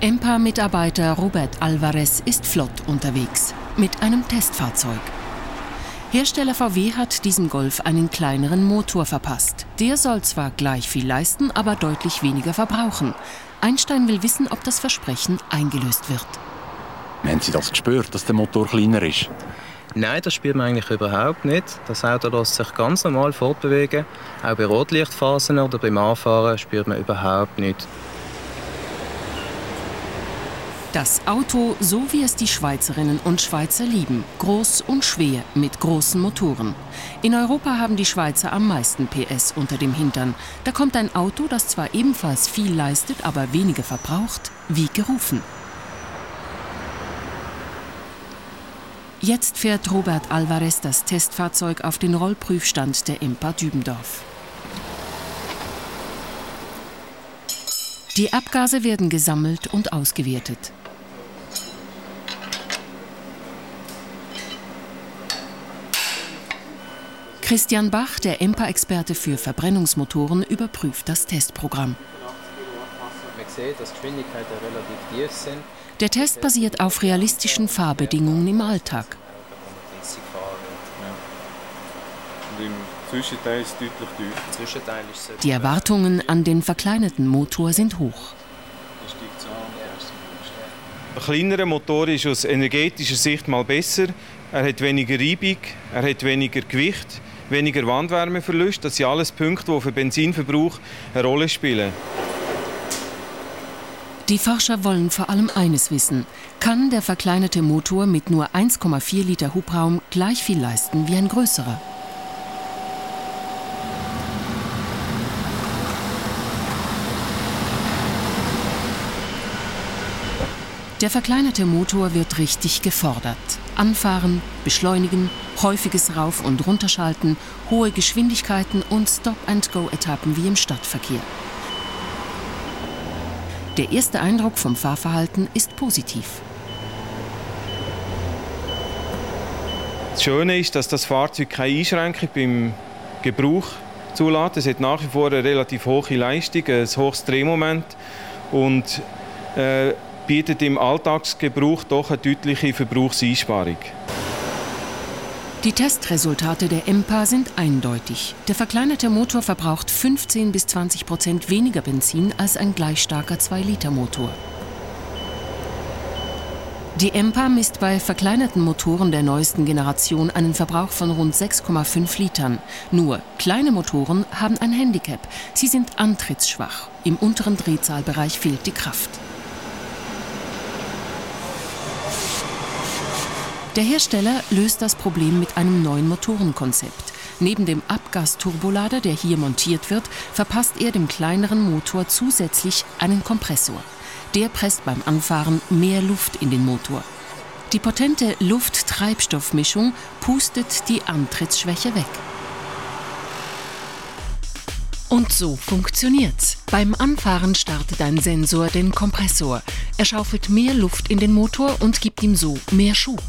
EMPA-Mitarbeiter Robert Alvarez ist flott unterwegs mit einem Testfahrzeug. Hersteller VW hat diesem Golf einen kleineren Motor verpasst. Der soll zwar gleich viel leisten, aber deutlich weniger verbrauchen. Einstein will wissen, ob das Versprechen eingelöst wird. Haben Sie das gespürt, dass der Motor kleiner ist? Nein, das spürt man eigentlich überhaupt nicht. Das Auto lässt sich ganz normal fortbewegen. Auch bei Rotlichtphasen oder beim Anfahren spürt man überhaupt nichts. Das Auto, so wie es die Schweizerinnen und Schweizer lieben. Groß und schwer mit großen Motoren. In Europa haben die Schweizer am meisten PS unter dem Hintern. Da kommt ein Auto, das zwar ebenfalls viel leistet, aber weniger verbraucht, wie gerufen. Jetzt fährt Robert Alvarez das Testfahrzeug auf den Rollprüfstand der Impa Dübendorf. Die Abgase werden gesammelt und ausgewertet. Christian Bach, der EMPA-Experte für Verbrennungsmotoren, überprüft das Testprogramm. Man sieht, dass die Geschwindigkeiten relativ tief sind. Der Test basiert auf realistischen Fahrbedingungen im Alltag. Die Erwartungen an den verkleinerten Motor sind hoch. Ein kleinerer Motor ist aus energetischer Sicht mal besser. Er hat weniger Reibung, er hat weniger Gewicht, weniger Wandwärmeverlust. Das sind alles Punkte, die für Benzinverbrauch eine Rolle spielen. Die Forscher wollen vor allem eines wissen. Kann der verkleinerte Motor mit nur 1,4 Liter Hubraum gleich viel leisten wie ein größerer? Der verkleinerte Motor wird richtig gefordert. Anfahren, beschleunigen, häufiges Rauf- und Runterschalten, hohe Geschwindigkeiten und Stop-and-Go-Etappen wie im Stadtverkehr. Der erste Eindruck vom Fahrverhalten ist positiv. Das Schöne ist, dass das Fahrzeug keine Einschränkung beim Gebrauch zulässt. Es hat nach wie vor eine relativ hohe Leistung, ein hohes Drehmoment und äh, bietet im Alltagsgebrauch doch eine deutliche Verbrauchseinsparung. Die Testresultate der EMPA sind eindeutig. Der verkleinerte Motor verbraucht 15 bis 20 Prozent weniger Benzin als ein gleich starker 2-Liter-Motor. Die EMPA misst bei verkleinerten Motoren der neuesten Generation einen Verbrauch von rund 6,5 Litern. Nur kleine Motoren haben ein Handicap. Sie sind antrittsschwach. Im unteren Drehzahlbereich fehlt die Kraft. Der Hersteller löst das Problem mit einem neuen Motorenkonzept. Neben dem Abgasturbolader, der hier montiert wird, verpasst er dem kleineren Motor zusätzlich einen Kompressor. Der presst beim Anfahren mehr Luft in den Motor. Die potente Luft-Treibstoffmischung pustet die Antrittsschwäche weg. Und so funktioniert's. Beim Anfahren startet ein Sensor den Kompressor. Er schaufelt mehr Luft in den Motor und gibt ihm so mehr Schub.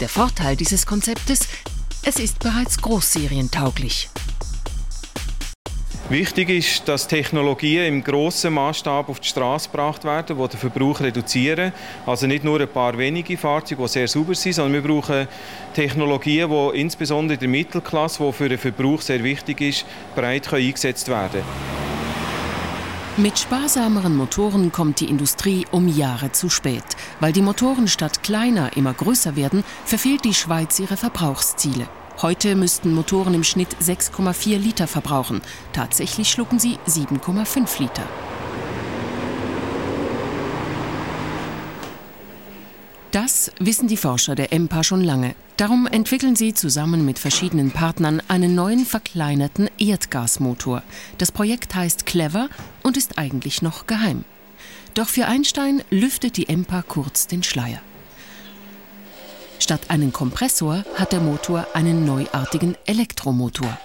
Der Vorteil dieses Konzeptes, es ist bereits großserientauglich. Wichtig ist, dass Technologien im grossen Maßstab auf die Straße gebracht werden, die den Verbrauch reduzieren. Also nicht nur ein paar wenige Fahrzeuge, die sehr sauber sind, sondern wir brauchen Technologien, die insbesondere in der Mittelklasse, die für den Verbrauch sehr wichtig ist, breit eingesetzt werden können. Mit sparsameren Motoren kommt die Industrie um Jahre zu spät. Weil die Motoren statt kleiner immer größer werden, verfehlt die Schweiz ihre Verbrauchsziele. Heute müssten Motoren im Schnitt 6,4 Liter verbrauchen. Tatsächlich schlucken sie 7,5 Liter. Das wissen die Forscher der EMPA schon lange. Darum entwickeln sie zusammen mit verschiedenen Partnern einen neuen verkleinerten Erdgasmotor. Das Projekt heißt Clever und ist eigentlich noch geheim. Doch für Einstein lüftet die EMPA kurz den Schleier. Statt einen Kompressor hat der Motor einen neuartigen Elektromotor.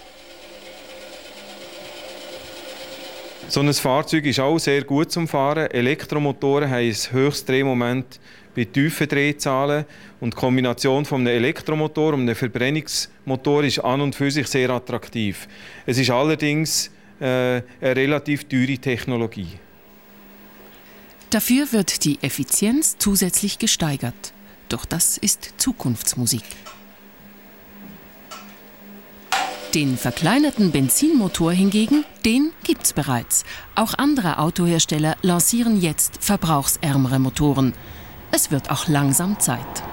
So ein Fahrzeug ist auch sehr gut zum Fahren. Elektromotoren haben ein höchstes Drehmoment bei tiefen Drehzahlen und die Kombination von einem Elektromotor und einem Verbrennungsmotor ist an und für sich sehr attraktiv. Es ist allerdings äh, eine relativ teure Technologie. Dafür wird die Effizienz zusätzlich gesteigert. Doch das ist Zukunftsmusik. Den verkleinerten Benzinmotor hingegen, den gibt's bereits. Auch andere Autohersteller lancieren jetzt verbrauchsärmere Motoren. Es wird auch langsam Zeit.